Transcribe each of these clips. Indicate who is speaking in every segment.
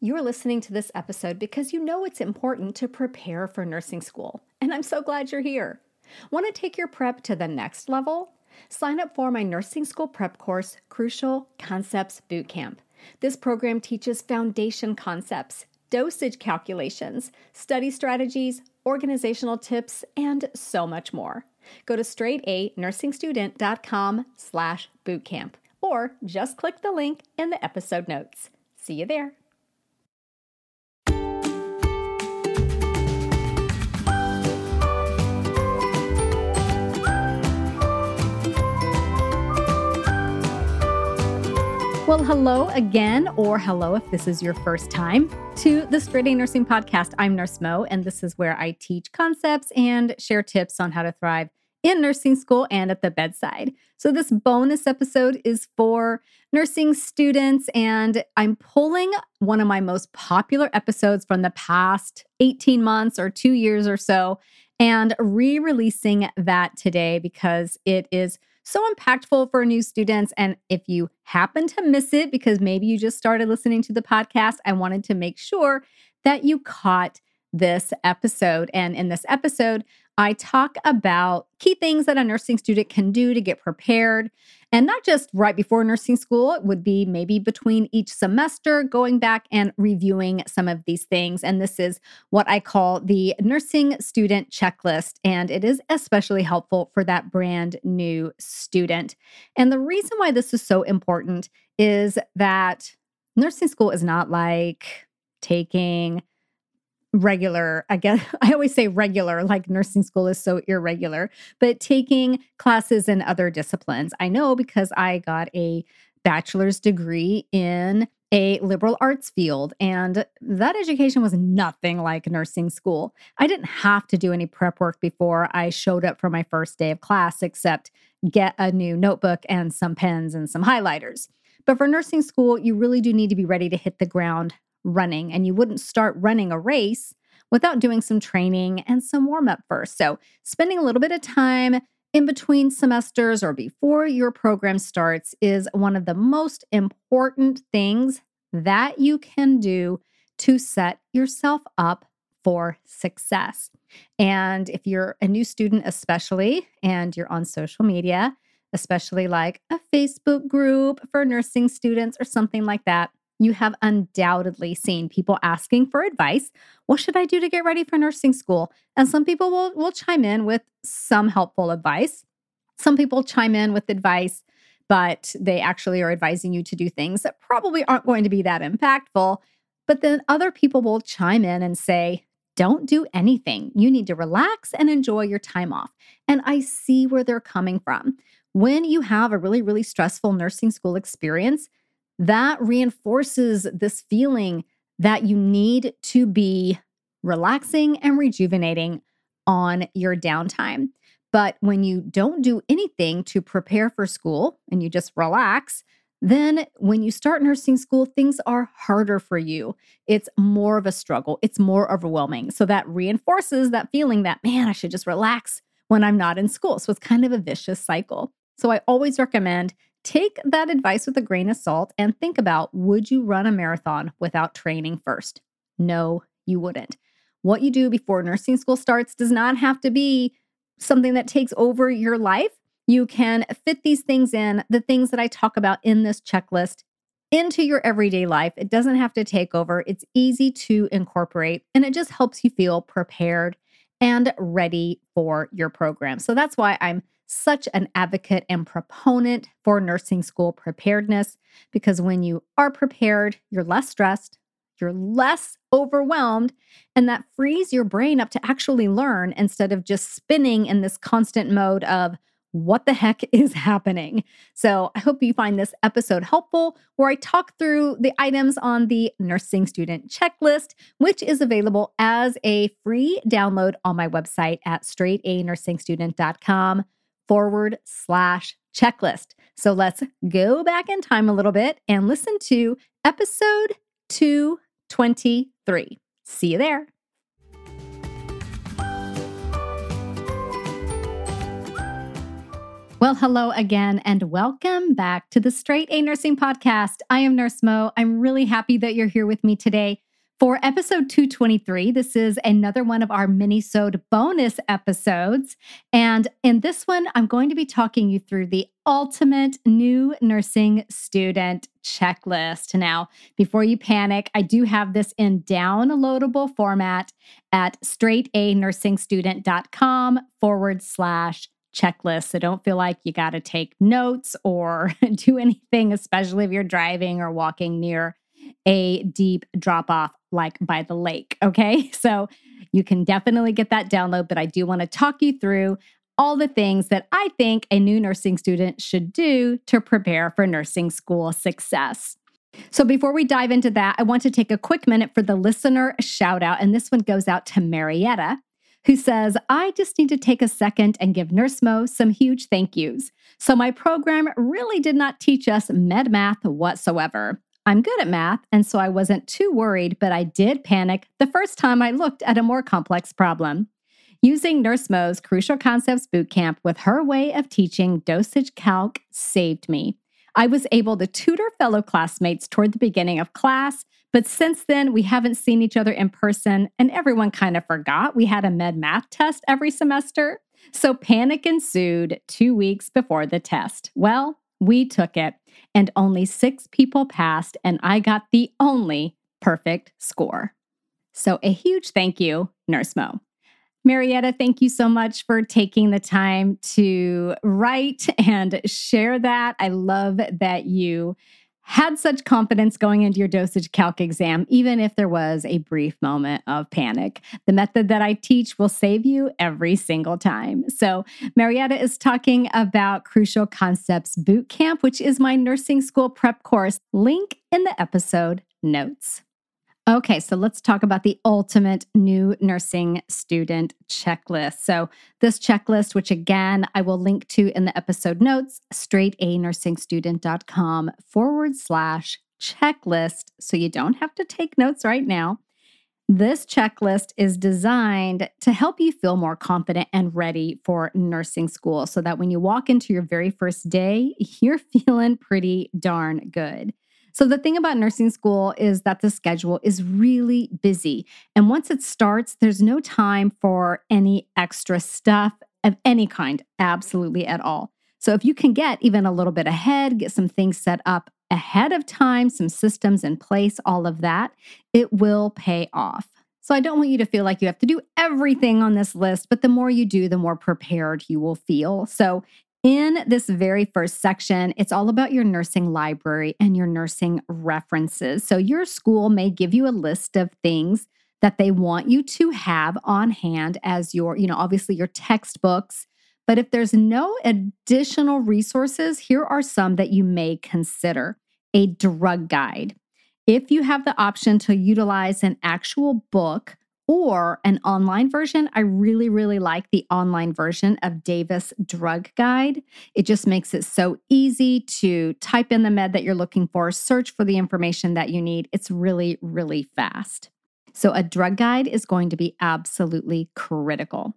Speaker 1: you're listening to this episode because you know it's important to prepare for nursing school, and I'm so glad you're here. Want to take your prep to the next level? Sign up for my nursing school prep course, Crucial Concepts Bootcamp. This program teaches foundation concepts, dosage calculations, study strategies, organizational tips, and so much more. Go to straightanursingstudent.com slash bootcamp or just click the link in the episode notes. See you there. Well, hello again, or hello if this is your first time to the Straight A Nursing Podcast. I'm Nurse Mo, and this is where I teach concepts and share tips on how to thrive in nursing school and at the bedside. So, this bonus episode is for nursing students, and I'm pulling one of my most popular episodes from the past 18 months or two years or so and re releasing that today because it is so impactful for new students. And if you happen to miss it because maybe you just started listening to the podcast, I wanted to make sure that you caught this episode. And in this episode, I talk about key things that a nursing student can do to get prepared. And not just right before nursing school, it would be maybe between each semester, going back and reviewing some of these things. And this is what I call the nursing student checklist. And it is especially helpful for that brand new student. And the reason why this is so important is that nursing school is not like taking regular i guess i always say regular like nursing school is so irregular but taking classes in other disciplines. I know because i got a bachelor's degree in a liberal arts field and that education was nothing like nursing school. I didn't have to do any prep work before i showed up for my first day of class except get a new notebook and some pens and some highlighters. But for nursing school you really do need to be ready to hit the ground running, and you wouldn't start running a race without doing some training and some warm up first. So, spending a little bit of time in between semesters or before your program starts is one of the most important things that you can do to set yourself up for success. And if you're a new student, especially, and you're on social media, especially like a Facebook group for nursing students or something like that, you have undoubtedly seen people asking for advice. What should I do to get ready for nursing school? And some people will, will chime in with some helpful advice. Some people chime in with advice, but they actually are advising you to do things that probably aren't going to be that impactful. But then other people will chime in and say, don't do anything. You need to relax and enjoy your time off. And I see where they're coming from. When you have a really, really stressful nursing school experience, that reinforces this feeling that you need to be relaxing and rejuvenating on your downtime. But when you don't do anything to prepare for school and you just relax, then when you start nursing school, things are harder for you. It's more of a struggle, it's more overwhelming. So that reinforces that feeling that, man, I should just relax when I'm not in school. So it's kind of a vicious cycle. So I always recommend Take that advice with a grain of salt and think about would you run a marathon without training first? No, you wouldn't. What you do before nursing school starts does not have to be something that takes over your life. You can fit these things in, the things that I talk about in this checklist, into your everyday life. It doesn't have to take over, it's easy to incorporate, and it just helps you feel prepared and ready for your program. So that's why I'm such an advocate and proponent for nursing school preparedness because when you are prepared, you're less stressed, you're less overwhelmed, and that frees your brain up to actually learn instead of just spinning in this constant mode of, what the heck is happening? So, I hope you find this episode helpful where I talk through the items on the nursing student checklist, which is available as a free download on my website at straightanursingstudent.com forward slash checklist. So let's go back in time a little bit and listen to episode 223. See you there. Well, hello again, and welcome back to the Straight A Nursing Podcast. I am Nurse Mo. I'm really happy that you're here with me today for episode 223. This is another one of our mini-sode bonus episodes. And in this one, I'm going to be talking you through the ultimate new nursing student checklist. Now, before you panic, I do have this in downloadable format at straightanursingstudent.com forward slash checklist. So don't feel like you got to take notes or do anything, especially if you're driving or walking near a deep drop off like by the lake. Okay. So you can definitely get that download, but I do want to talk you through all the things that I think a new nursing student should do to prepare for nursing school success. So, before we dive into that, I want to take a quick minute for the listener shout out. And this one goes out to Marietta who says, I just need to take a second and give Nurse Mo some huge thank yous. So, my program really did not teach us med math whatsoever. I'm good at math, and so I wasn't too worried, but I did panic the first time I looked at a more complex problem. Using Nurse Mo's Crucial Concepts Bootcamp with her way of teaching dosage calc saved me. I was able to tutor fellow classmates toward the beginning of class but since then, we haven't seen each other in person, and everyone kind of forgot we had a med math test every semester. So panic ensued two weeks before the test. Well, we took it, and only six people passed, and I got the only perfect score. So a huge thank you, Nurse Mo. Marietta, thank you so much for taking the time to write and share that. I love that you had such confidence going into your dosage calc exam, even if there was a brief moment of panic. The method that I teach will save you every single time. So, Marietta is talking about Crucial Concepts Boot Camp, which is my nursing school prep course. Link in the episode notes. Okay, so let's talk about the ultimate new nursing student checklist. So, this checklist, which again I will link to in the episode notes, straightanursingstudent.com forward slash checklist. So, you don't have to take notes right now. This checklist is designed to help you feel more confident and ready for nursing school so that when you walk into your very first day, you're feeling pretty darn good. So, the thing about nursing school is that the schedule is really busy. And once it starts, there's no time for any extra stuff of any kind, absolutely at all. So, if you can get even a little bit ahead, get some things set up ahead of time, some systems in place, all of that, it will pay off. So, I don't want you to feel like you have to do everything on this list, but the more you do, the more prepared you will feel. So, in this very first section, it's all about your nursing library and your nursing references. So, your school may give you a list of things that they want you to have on hand as your, you know, obviously your textbooks. But if there's no additional resources, here are some that you may consider a drug guide. If you have the option to utilize an actual book, or an online version. I really, really like the online version of Davis Drug Guide. It just makes it so easy to type in the med that you're looking for, search for the information that you need. It's really, really fast. So, a drug guide is going to be absolutely critical.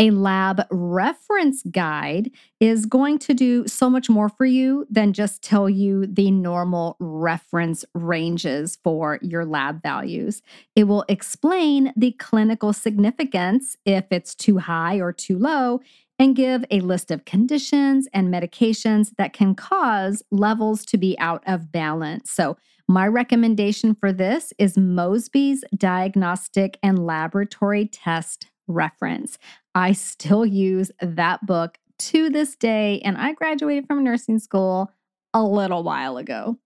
Speaker 1: A lab reference guide is going to do so much more for you than just tell you the normal reference ranges for your lab values. It will explain the clinical significance if it's too high or too low and give a list of conditions and medications that can cause levels to be out of balance. So, my recommendation for this is Mosby's Diagnostic and Laboratory Test Reference. I still use that book to this day, and I graduated from nursing school a little while ago.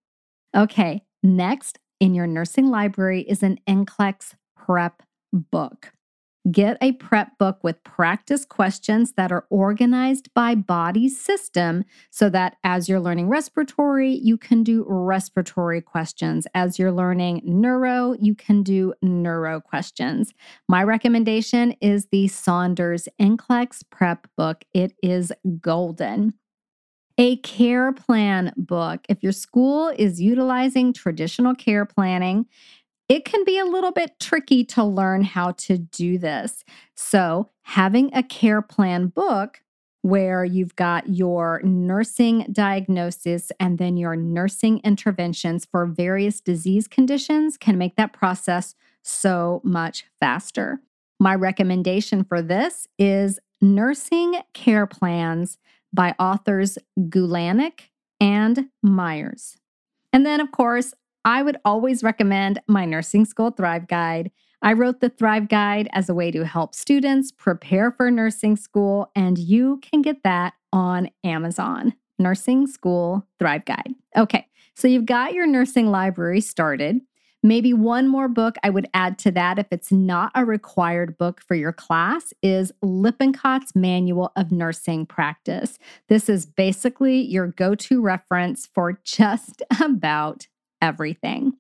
Speaker 1: Okay, next in your nursing library is an NCLEX prep book. Get a prep book with practice questions that are organized by body system so that as you're learning respiratory, you can do respiratory questions. As you're learning neuro, you can do neuro questions. My recommendation is the Saunders NCLEX prep book. It is golden. A care plan book. If your school is utilizing traditional care planning, it can be a little bit tricky to learn how to do this. So, having a care plan book where you've got your nursing diagnosis and then your nursing interventions for various disease conditions can make that process so much faster. My recommendation for this is Nursing Care Plans by authors Gulanick and Myers. And then, of course, I would always recommend my Nursing School Thrive Guide. I wrote the Thrive Guide as a way to help students prepare for nursing school, and you can get that on Amazon. Nursing School Thrive Guide. Okay, so you've got your nursing library started. Maybe one more book I would add to that if it's not a required book for your class is Lippincott's Manual of Nursing Practice. This is basically your go to reference for just about everything.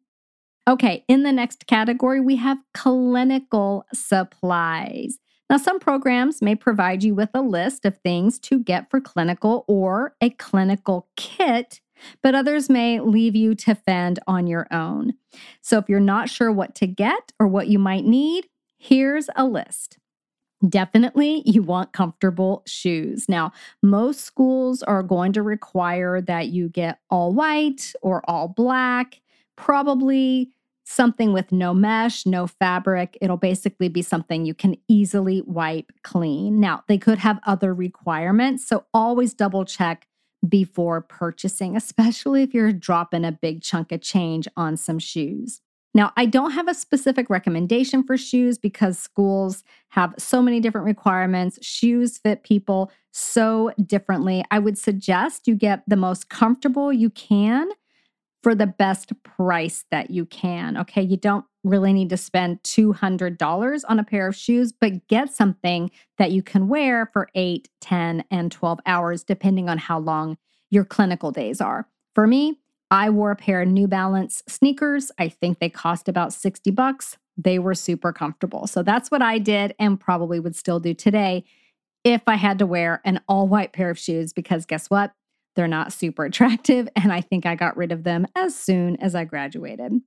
Speaker 1: Okay, in the next category, we have clinical supplies. Now, some programs may provide you with a list of things to get for clinical or a clinical kit, but others may leave you to fend on your own. So, if you're not sure what to get or what you might need, here's a list. Definitely, you want comfortable shoes. Now, most schools are going to require that you get all white or all black probably something with no mesh, no fabric. It'll basically be something you can easily wipe clean. Now, they could have other requirements, so always double check before purchasing, especially if you're dropping a big chunk of change on some shoes. Now, I don't have a specific recommendation for shoes because schools have so many different requirements. Shoes fit people so differently. I would suggest you get the most comfortable you can for the best price that you can. Okay. You don't really need to spend $200 on a pair of shoes, but get something that you can wear for 8, 10, and 12 hours, depending on how long your clinical days are. For me, I wore a pair of New Balance sneakers. I think they cost about 60 bucks. They were super comfortable. So that's what I did and probably would still do today if I had to wear an all white pair of shoes because guess what? They're not super attractive, and I think I got rid of them as soon as I graduated.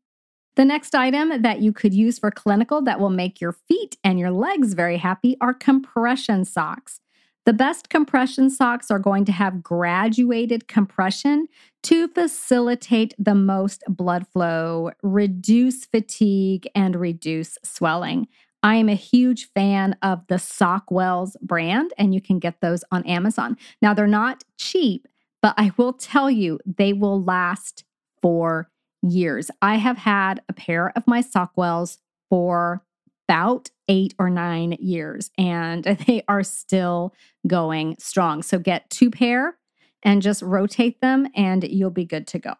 Speaker 1: The next item that you could use for clinical that will make your feet and your legs very happy are compression socks. The best compression socks are going to have graduated compression to facilitate the most blood flow, reduce fatigue, and reduce swelling. I am a huge fan of the Sockwells brand, and you can get those on Amazon. Now, they're not cheap, but I will tell you, they will last for years. I have had a pair of my Sockwells for about eight or nine years, and they are still going strong. So get two pair and just rotate them, and you'll be good to go.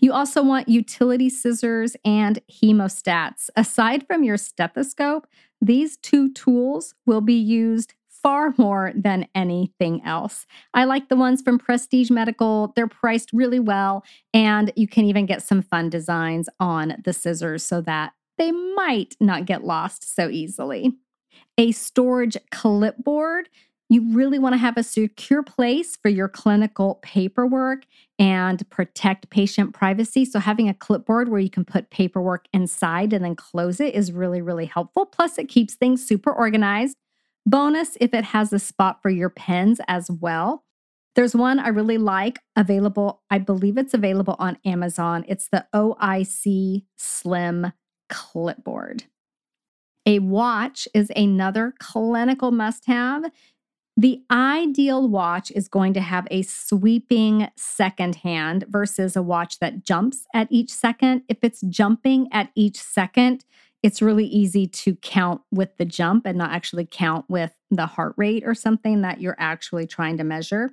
Speaker 1: You also want utility scissors and hemostats. Aside from your stethoscope, these two tools will be used far more than anything else. I like the ones from Prestige Medical. They're priced really well, and you can even get some fun designs on the scissors so that they might not get lost so easily. A storage clipboard. You really want to have a secure place for your clinical paperwork and protect patient privacy. So, having a clipboard where you can put paperwork inside and then close it is really, really helpful. Plus, it keeps things super organized Bonus if it has a spot for your pens as well. There's one I really like available. I believe it's available on Amazon. It's the OIC Slim Clipboard. A watch is another clinical must have. The ideal watch is going to have a sweeping second hand versus a watch that jumps at each second. If it's jumping at each second, it's really easy to count with the jump and not actually count with the heart rate or something that you're actually trying to measure.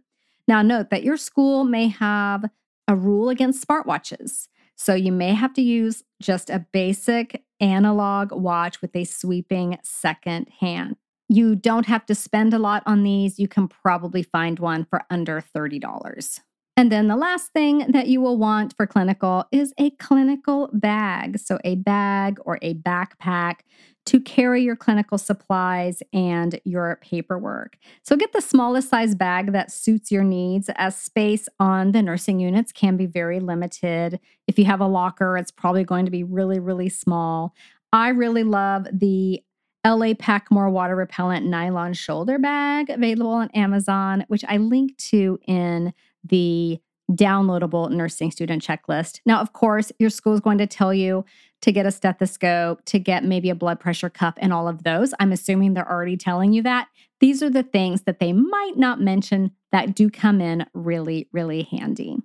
Speaker 1: Now, note that your school may have a rule against smartwatches. So you may have to use just a basic analog watch with a sweeping second hand. You don't have to spend a lot on these. You can probably find one for under $30. And then the last thing that you will want for clinical is a clinical bag. So, a bag or a backpack to carry your clinical supplies and your paperwork. So, get the smallest size bag that suits your needs, as space on the nursing units can be very limited. If you have a locker, it's probably going to be really, really small. I really love the LA Packmore water repellent nylon shoulder bag available on Amazon, which I link to in the downloadable nursing student checklist. Now, of course, your school is going to tell you to get a stethoscope, to get maybe a blood pressure cuff, and all of those. I'm assuming they're already telling you that. These are the things that they might not mention that do come in really, really handy.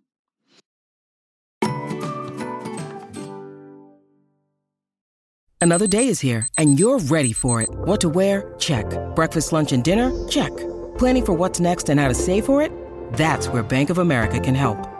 Speaker 2: Another day is here, and you're ready for it. What to wear? Check. Breakfast, lunch, and dinner? Check. Planning for what's next and how to save for it? That's where Bank of America can help.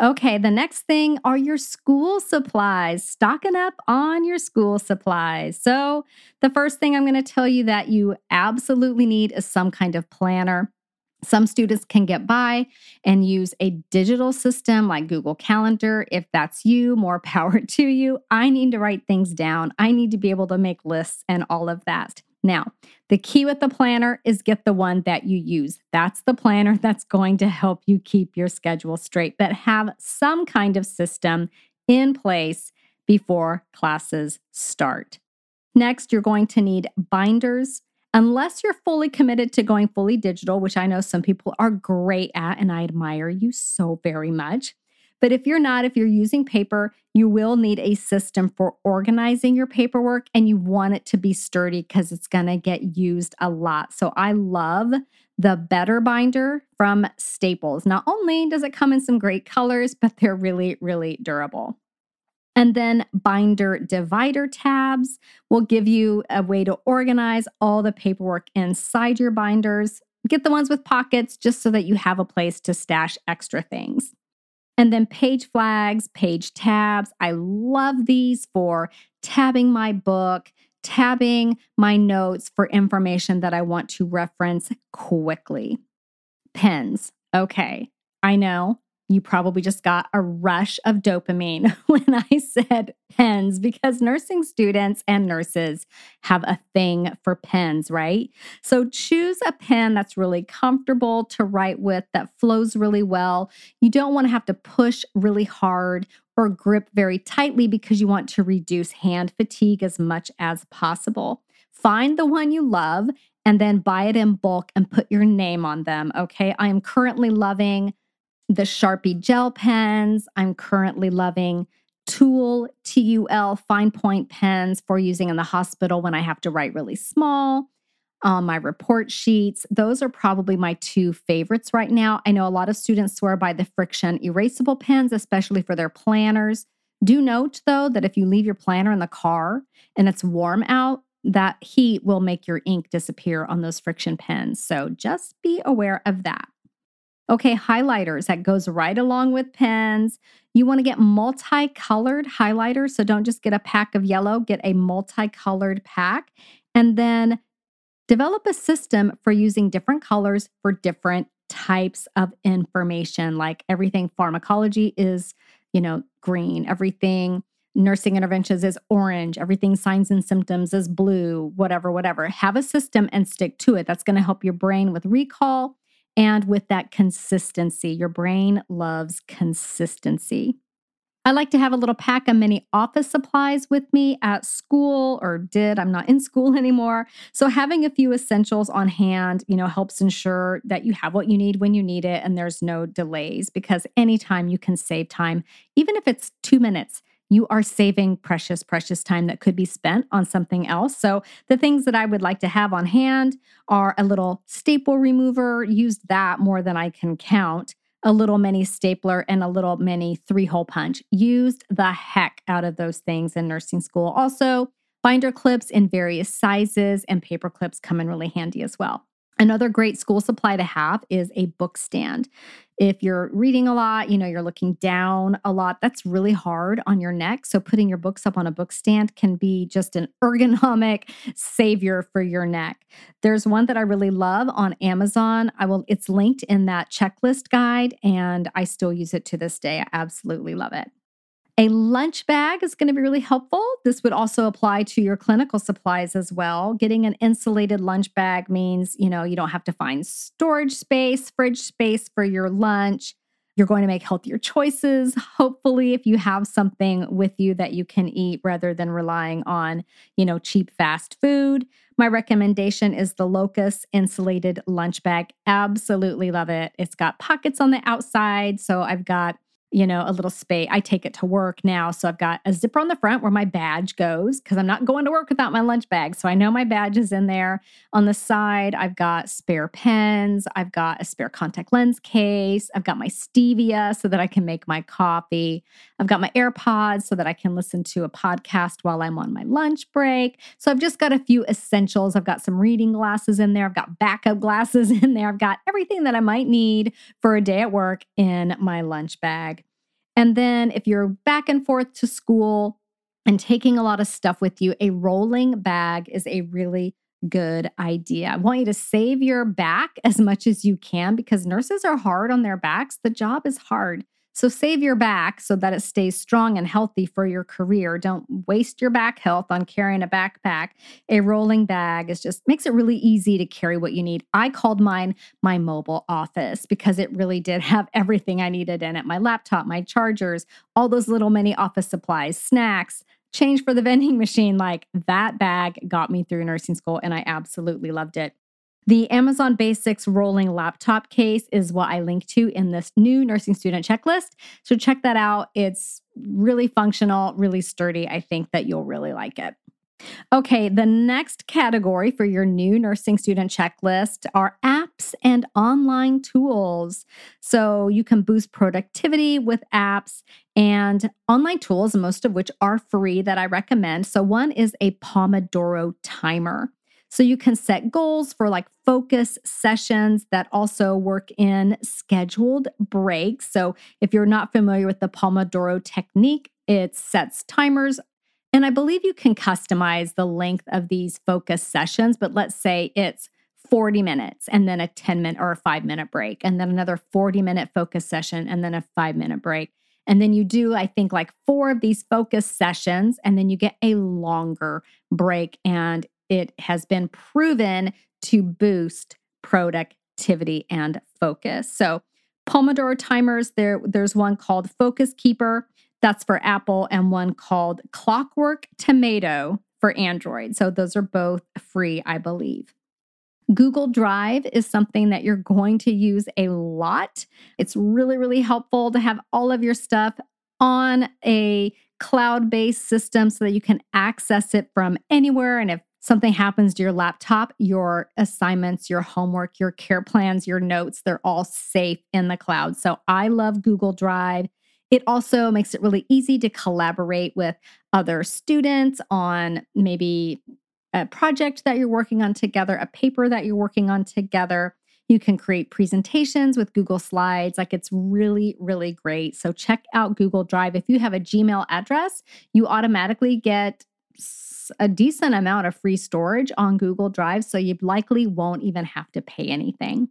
Speaker 1: Okay, the next thing are your school supplies. Stocking up on your school supplies. So, the first thing I'm going to tell you that you absolutely need is some kind of planner. Some students can get by and use a digital system like Google Calendar. If that's you, more power to you. I need to write things down. I need to be able to make lists and all of that. Now, the key with the planner is get the one that you use. That's the planner that's going to help you keep your schedule straight, but have some kind of system in place before classes start. Next, you're going to need binders. Unless you're fully committed to going fully digital, which I know some people are great at, and I admire you so very much. But if you're not, if you're using paper, you will need a system for organizing your paperwork and you want it to be sturdy because it's going to get used a lot. So I love the Better Binder from Staples. Not only does it come in some great colors, but they're really, really durable. And then binder divider tabs will give you a way to organize all the paperwork inside your binders. Get the ones with pockets just so that you have a place to stash extra things. And then page flags, page tabs. I love these for tabbing my book, tabbing my notes for information that I want to reference quickly. Pens. Okay, I know you probably just got a rush of dopamine when I said pens because nursing students and nurses have a thing for pens, right? So choose a pen that's really comfortable to write with, that flows really well. You don't want to have to push really hard or grip very tightly because you want to reduce hand fatigue as much as possible. Find the one you love and then buy it in bulk and put your name on them. Okay. I am currently loving the Sharpie gel pens. I'm currently loving Tool, T U L, fine point pens for using in the hospital when I have to write really small. On my report sheets, those are probably my two favorites right now. I know a lot of students swear by the friction erasable pens, especially for their planners. Do note though that if you leave your planner in the car and it's warm out, that heat will make your ink disappear on those friction pens. So just be aware of that. Okay, highlighters that goes right along with pens. You want to get multicolored highlighters. So don't just get a pack of yellow, get a multicolored pack. And then develop a system for using different colors for different types of information. Like everything pharmacology is, you know, green, everything nursing interventions is orange, everything signs and symptoms is blue, whatever, whatever. Have a system and stick to it. That's going to help your brain with recall and with that consistency. Your brain loves consistency. I like to have a little pack of mini office supplies with me at school or did. I'm not in school anymore. So having a few essentials on hand, you know, helps ensure that you have what you need when you need it and there's no delays because anytime you can save time, even if it's 2 minutes, you are saving precious, precious time that could be spent on something else. So, the things that I would like to have on hand are a little staple remover, used that more than I can count, a little mini stapler, and a little mini three hole punch. Used the heck out of those things in nursing school. Also, binder clips in various sizes and paper clips come in really handy as well. Another great school supply to have is a book stand. If you're reading a lot, you know, you're looking down a lot, that's really hard on your neck. So putting your books up on a book stand can be just an ergonomic savior for your neck. There's one that I really love on Amazon. I will it's linked in that checklist guide and I still use it to this day. I absolutely love it. A lunch bag is going to be really helpful. This would also apply to your clinical supplies as well. Getting an insulated lunch bag means, you know, you don't have to find storage space, fridge space for your lunch. You're going to make healthier choices, hopefully, if you have something with you that you can eat rather than relying on, you know, cheap fast food. My recommendation is the Locus insulated lunch bag. Absolutely love it. It's got pockets on the outside. So I've got you know, a little space. I take it to work now. So I've got a zipper on the front where my badge goes because I'm not going to work without my lunch bag. So I know my badge is in there. On the side, I've got spare pens. I've got a spare contact lens case. I've got my stevia so that I can make my coffee. I've got my AirPods so that I can listen to a podcast while I'm on my lunch break. So I've just got a few essentials. I've got some reading glasses in there. I've got backup glasses in there. I've got everything that I might need for a day at work in my lunch bag. And then if you're back and forth to school and taking a lot of stuff with you, a rolling bag is a really good idea. I want you to save your back as much as you can because nurses are hard on their backs. The job is hard. So save your back so that it stays strong and healthy for your career. Don't waste your back health on carrying a backpack. A rolling bag is just makes it really easy to carry what you need. I called mine my mobile office because it really did have everything I needed in it. My laptop, my chargers, all those little mini office supplies, snacks, change for the vending machine. Like that bag got me through nursing school and I absolutely loved it. The Amazon Basics rolling laptop case is what I link to in this new nursing student checklist. So check that out. It's really functional, really sturdy. I think that you'll really like it. Okay, the next category for your new nursing student checklist are apps and online tools. So you can boost productivity with apps and online tools, most of which are free that I recommend. So one is a Pomodoro timer. So you can set goals for like focus sessions that also work in scheduled breaks. So if you're not familiar with the Pomodoro technique, it sets timers. And I believe you can customize the length of these focus sessions, but let's say it's 40 minutes and then a 10 minute or a five minute break, and then another 40 minute focus session and then a five minute break. And then you do, I think, like four of these focus sessions, and then you get a longer break. And it has been proven to boost productivity and focus. So, Pomodoro timers, there, there's one called Focus Keeper, that's for Apple, and one called Clockwork Tomato for Android. So, those are both free, I believe. Google Drive is something that you're going to use a lot. It's really, really helpful to have all of your stuff on a cloud based system so that you can access it from anywhere. And if something happens to your laptop, your assignments, your homework, your care plans, your notes, they're all safe in the cloud. So I love Google Drive. It also makes it really easy to collaborate with other students on maybe a project that you're working on together, a paper that you're working on together. You can create presentations with Google Slides. Like it's really, really great. So check out Google Drive. If you have a Gmail address, you automatically get a decent amount of free storage on Google Drive, so you likely won't even have to pay anything.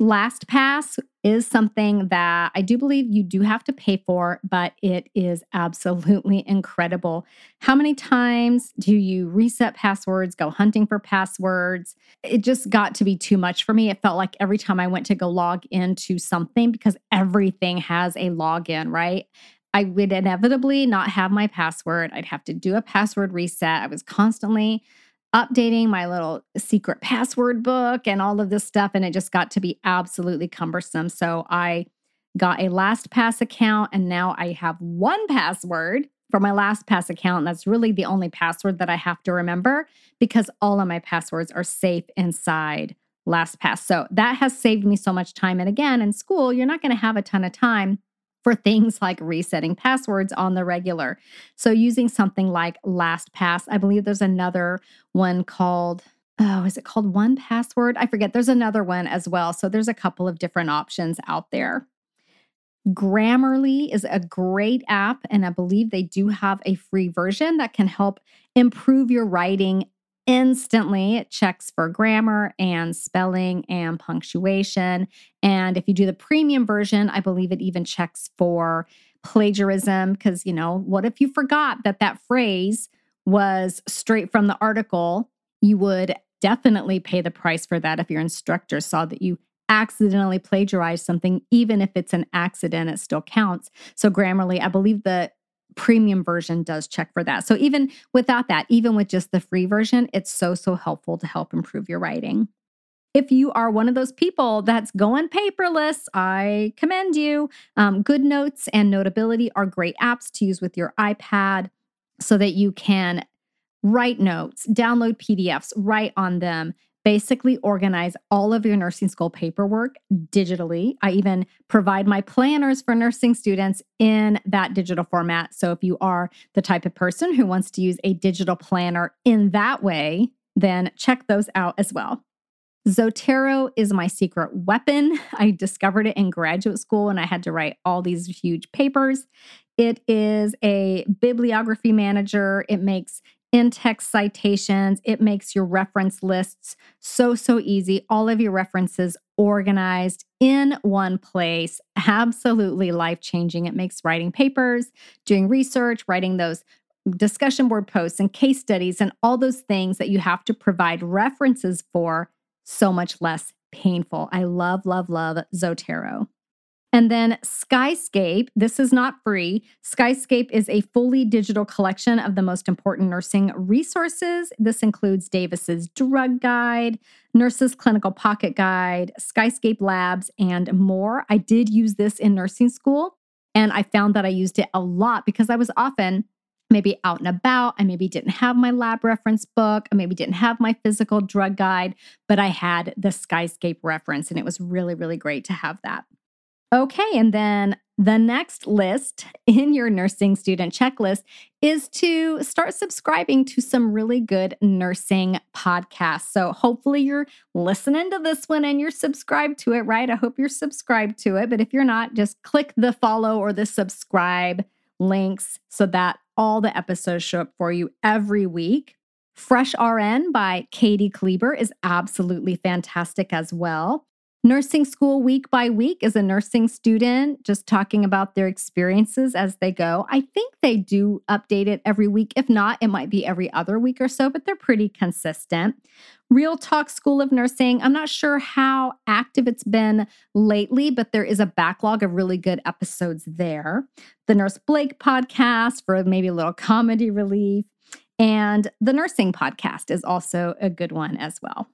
Speaker 1: LastPass is something that I do believe you do have to pay for, but it is absolutely incredible. How many times do you reset passwords, go hunting for passwords? It just got to be too much for me. It felt like every time I went to go log into something, because everything has a login, right? I would inevitably not have my password. I'd have to do a password reset. I was constantly updating my little secret password book and all of this stuff. And it just got to be absolutely cumbersome. So I got a LastPass account and now I have one password for my LastPass account. And that's really the only password that I have to remember because all of my passwords are safe inside LastPass. So that has saved me so much time. And again, in school, you're not going to have a ton of time for things like resetting passwords on the regular. So using something like LastPass, I believe there's another one called oh, is it called 1Password? I forget. There's another one as well. So there's a couple of different options out there. Grammarly is a great app, and I believe they do have a free version that can help improve your writing instantly. It checks for grammar and spelling and punctuation. And if you do the premium version, I believe it even checks for plagiarism. Because, you know, what if you forgot that that phrase was straight from the article? You would definitely pay the price for that if your instructor saw that you accidentally plagiarized something, even if it's an accident, it still counts. So, Grammarly, I believe the premium version does check for that. So, even without that, even with just the free version, it's so, so helpful to help improve your writing. If you are one of those people that's going paperless, I commend you. Um, GoodNotes and Notability are great apps to use with your iPad so that you can write notes, download PDFs, write on them, basically organize all of your nursing school paperwork digitally. I even provide my planners for nursing students in that digital format. So if you are the type of person who wants to use a digital planner in that way, then check those out as well. Zotero is my secret weapon. I discovered it in graduate school and I had to write all these huge papers. It is a bibliography manager. It makes in text citations. It makes your reference lists so, so easy. All of your references organized in one place. Absolutely life changing. It makes writing papers, doing research, writing those discussion board posts and case studies and all those things that you have to provide references for so much less painful. I love, love, love Zotero. And then Skyscape, this is not free. Skyscape is a fully digital collection of the most important nursing resources. This includes Davis's Drug Guide, Nurse's Clinical Pocket Guide, Skyscape Labs, and more. I did use this in nursing school, and I found that I used it a lot because I was often maybe out and about. I maybe didn't have my lab reference book. I maybe didn't have my physical drug guide, but I had the Skyscape reference, and it was really, really great to have that. Okay, and then the next list in your nursing student checklist is to start subscribing to some really good nursing podcasts. So, hopefully, you're listening to this one and you're subscribed to it, right? I hope you're subscribed to it. But if you're not, just click the follow or the subscribe links so that all the episodes show up for you every week. Fresh RN by Kati Kleber is absolutely fantastic as well. Nursing School Week by Week is a nursing student just talking about their experiences as they go. I think they do update it every week. If not, it might be every other week or so, but they're pretty consistent. Real Talk School of Nursing, I'm not sure how active it's been lately, but there is a backlog of really good episodes there. The Nurse Blake podcast for maybe a little comedy relief. And the Nursing podcast is also a good one as well.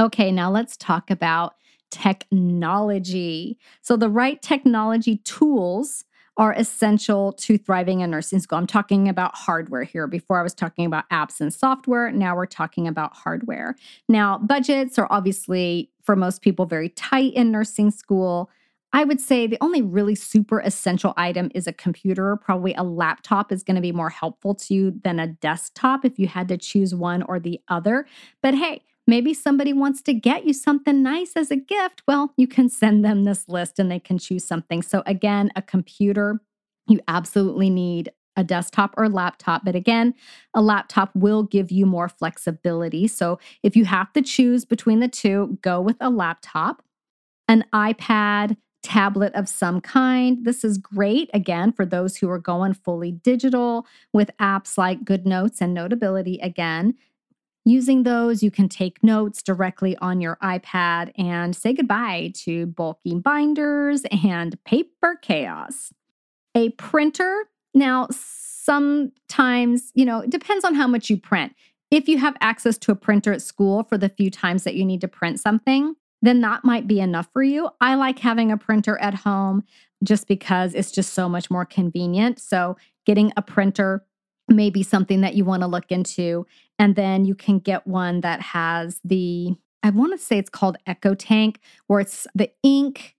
Speaker 1: Okay, now let's talk about technology. So, the right technology tools are essential to thriving in nursing school. I'm talking about hardware here. Before I was talking about apps and software. Now we're talking about hardware. Now, budgets are obviously, for most people, very tight in nursing school. I would say the only really super essential item is a computer. Probably a laptop is going to be more helpful to you than a desktop if you had to choose one or the other. But hey, Maybe somebody wants to get you something nice as a gift. Well, you can send them this list and they can choose something. So, again, a computer, you absolutely need a desktop or laptop. But again, a laptop will give you more flexibility. So, if you have to choose between the two, go with a laptop. An iPad, tablet of some kind. This is great, again, for those who are going fully digital with apps like GoodNotes and Notability. Again, Using those, you can take notes directly on your iPad and say goodbye to bulky binders and paper chaos. A printer, now, sometimes, you know, it depends on how much you print. If you have access to a printer at school for the few times that you need to print something, then that might be enough for you. I like having a printer at home just because it's just so much more convenient. So, getting a printer may be something that you want to look into. And then you can get one that has the, I want to say it's called EcoTank, where it's the ink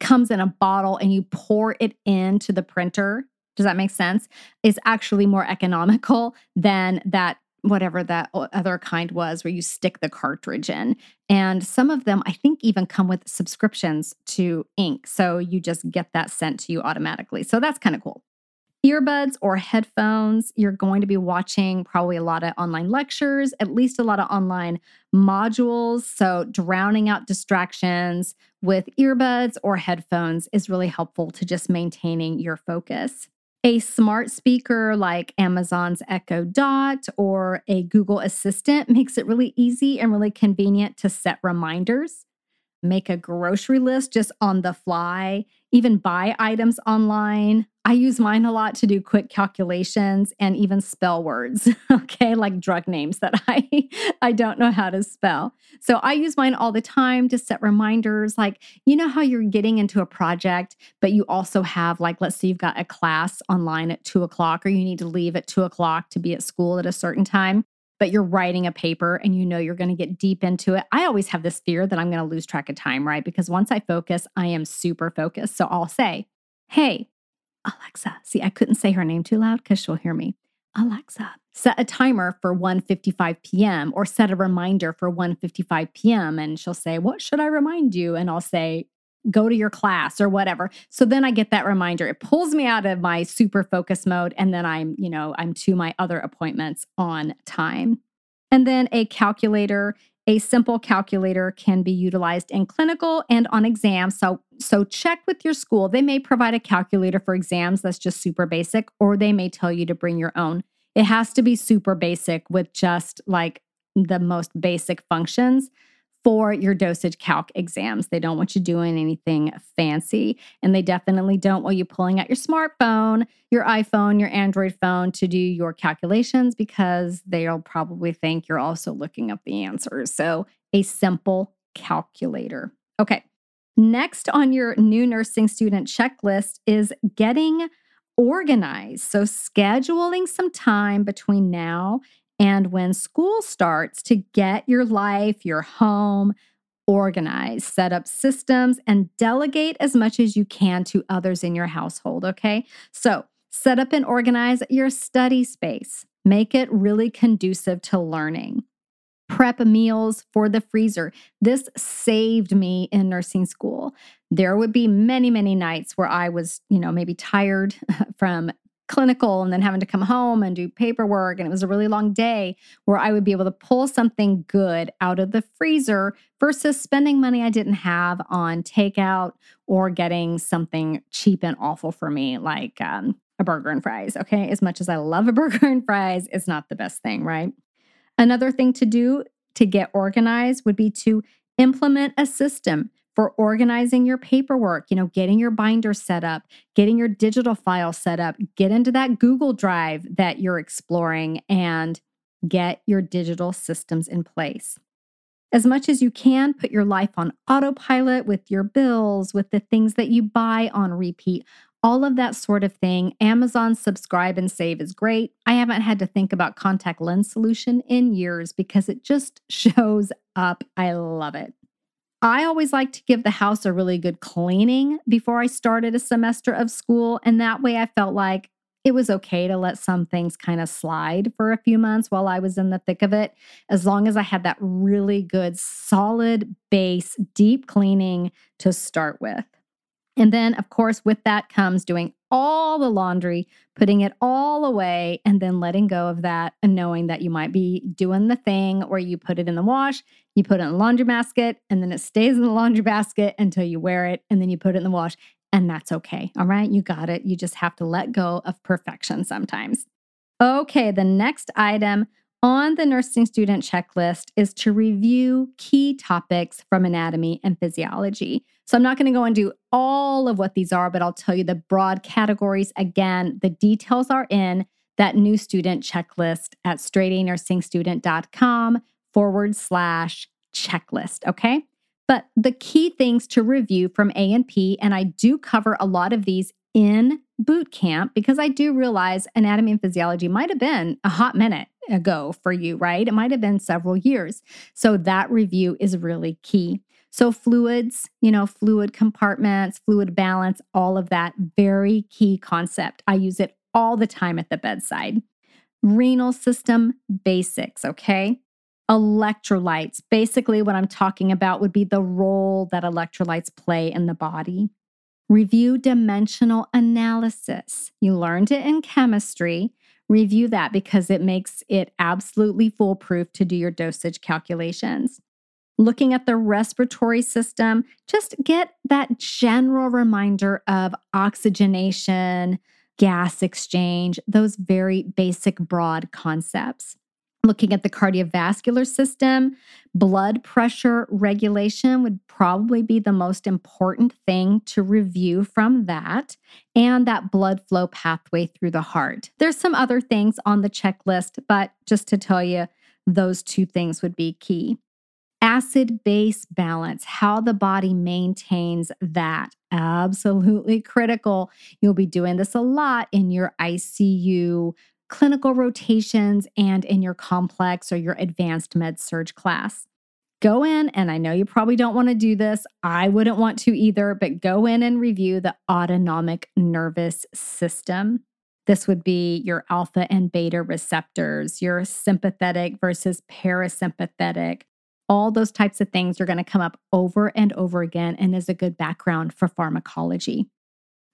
Speaker 1: comes in a bottle and you pour it into the printer. Does that make sense? It's actually more economical than that whatever that other kind was where you stick the cartridge in. And some of them, I think, even come with subscriptions to ink. So you just get that sent to you automatically. So that's kind of cool. Earbuds or headphones, you're going to be watching probably a lot of online lectures, at least a lot of online modules. So, drowning out distractions with earbuds or headphones is really helpful to just maintaining your focus. A smart speaker like Amazon's Echo Dot or a Google Assistant makes it really easy and really convenient to set reminders make a grocery list just on the fly, even buy items online. I use mine a lot to do quick calculations and even spell words, okay, like drug names that I I don't know how to spell. So I use mine all the time to set reminders like you know how you're getting into a project, but you also have like let's say you've got a class online at two o'clock or you need to leave at two o'clock to be at school at a certain time but you're writing a paper and you know you're going to get deep into it. I always have this fear that I'm going to lose track of time, right? Because once I focus, I am super focused. So I'll say, Hey, Alexa. See, I couldn't say her name too loud because she'll hear me. Alexa, set a timer for 1:55 p.m. or set a reminder for 1:55 p.m. and she'll say, "What should I remind you?" and I'll say, "Go to your class" or whatever. So then I get that reminder. It pulls me out of my super focus mode and then I'm, you know, I'm to my other appointments on time. And then a calculator a simple calculator can be utilized in clinical and on exams. So, so check with your school. They may provide a calculator for exams that's just super basic, or they may tell you to bring your own. It has to be super basic with just like the most basic functions for your dosage calc exams. They don't want you doing anything fancy. And they definitely don't want you pulling out your smartphone, your iPhone, your Android phone to do your calculations because they'll probably think you're also looking up the answers. So, a simple calculator. Okay. Next on your new nursing student checklist is getting organized. So, scheduling some time between now and when school starts to get your life, your home organized, set up systems, and delegate as much as you can to others in your household. Okay. So set up and organize your study space, make it really conducive to learning. Prep meals for the freezer. This saved me in nursing school. There would be many, many nights where I was, you know, maybe tired from clinical and then having to come home and do paperwork. And it was a really long day where I would be able to pull something good out of the freezer versus spending money I didn't have on takeout or getting something cheap and awful for me, like um, a burger and fries. Okay. As much as I love a burger and fries, it's not the best thing, right? Another thing to do to get organized would be to implement a system for organizing your paperwork, you know, getting your binder set up, getting your digital file set up, get into that Google Drive that you're exploring and get your digital systems in place. As much as you can, put your life on autopilot with your bills, with the things that you buy on repeat, all of that sort of thing. Amazon subscribe and save is great. I haven't had to think about contact lens solution in years because it just shows up. I love it. I always like to give the house a really good cleaning before I started a semester of school. And that way I felt like it was okay to let some things kind of slide for a few months while I was in the thick of it, as long as I had that really good, solid base, deep cleaning to start with. And then, of course, with that comes doing all the laundry, putting it all away, and then letting go of that and knowing that you might be doing the thing where you put it in the wash, you put it in the laundry basket, and then it stays in the laundry basket until you wear it, and then you put it in the wash. And that's okay. All right. You got it. You just have to let go of perfection sometimes. Okay. The next item on the nursing student checklist is to review key topics from anatomy and physiology. So I'm not going to go into all of what these are, but I'll tell you the broad categories. Again, the details are in that new student checklist at straightanursingstudent.com forward slash checklist. Okay. But the key things to review from A and P, and I do cover a lot of these in boot camp because I do realize anatomy and physiology might have been a hot minute ago for you, right? It might have been several years. So that review is really key. So, fluids, you know, fluid compartments, fluid balance, all of that, very key concept. I use it all the time at the bedside. Renal system basics, okay? Electrolytes. Basically, what I'm talking about would be the role that electrolytes play in the body. Review dimensional analysis. You learned it in chemistry. Review that because it makes it absolutely foolproof to do your dosage calculations. Looking at the respiratory system, just get that general reminder of oxygenation, gas exchange, those very basic, broad concepts. Looking at the cardiovascular system, blood pressure regulation would probably be the most important thing to review from that, and that blood flow pathway through the heart. There's some other things on the checklist, but just to tell you, those two things would be key acid base balance, how the body maintains that. Absolutely critical. You'll be doing this a lot in your ICU clinical rotations and in your complex or your advanced med surg class. Go in, and I know you probably don't want to do this. I wouldn't want to either, but go in and review the autonomic nervous system. This would be your alpha and beta receptors, your sympathetic versus parasympathetic, all those types of things are going to come up over and over again and is a good background for pharmacology.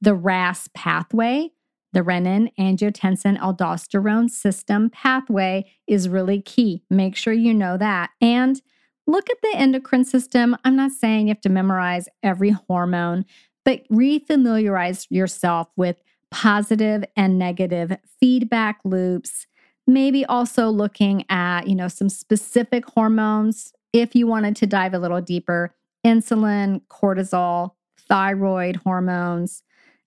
Speaker 1: The RAS pathway, the renin angiotensin aldosterone system pathway, is really key. Make sure you know that. And look at the endocrine system. I'm not saying you have to memorize every hormone, but refamiliarize yourself with positive and negative feedback loops maybe also looking at you know some specific hormones if you wanted to dive a little deeper, insulin, cortisol, thyroid hormones,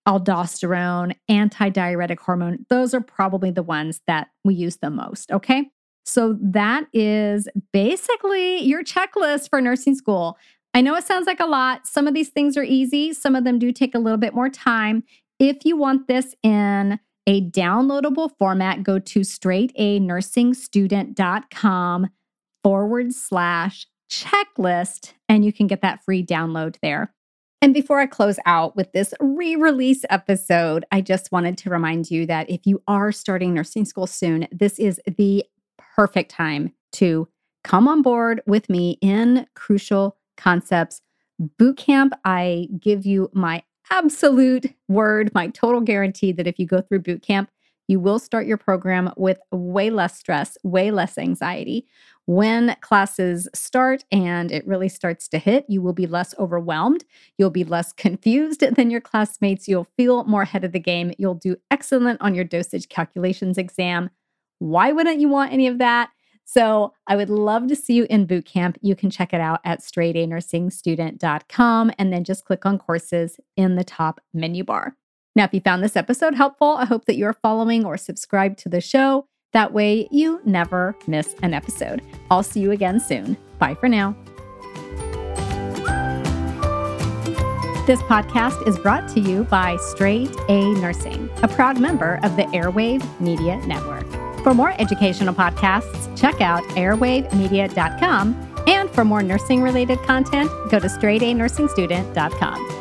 Speaker 1: aldosterone, antidiuretic hormone, those are probably the ones that we use the most. Okay. So that is basically your checklist for nursing school. I know it sounds like a lot. Some of these things are easy, some of them do take a little bit more time. If you want this in a downloadable format, go to straightanursingstudent.com forward slash checklist, and you can get that free download there. And before I close out with this re release episode, I just wanted to remind you that if you are starting nursing school soon, this is the perfect time to come on board with me in Crucial Concepts Bootcamp. I give you my absolute word, my total guarantee that if you go through bootcamp, you will start your program with way less stress, way less anxiety. When classes start and it really starts to hit, you will be less overwhelmed. You'll be less confused than your classmates. You'll feel more ahead of the game. You'll do excellent on your dosage calculations exam. Why wouldn't you want any of that? So I would love to see you in boot camp. You can check it out at straightanursingstudent.com and then just click on courses in the top menu bar. Now, if you found this episode helpful, I hope that you're following or subscribed to the show. That way, you never miss an episode. I'll see you again soon. Bye for now. This podcast is brought to you by Straight A Nursing, a proud member of the Airwave Media Network. For more educational podcasts, check out airwavemedia.com. And for more nursing related content, go to straightanursingstudent.com.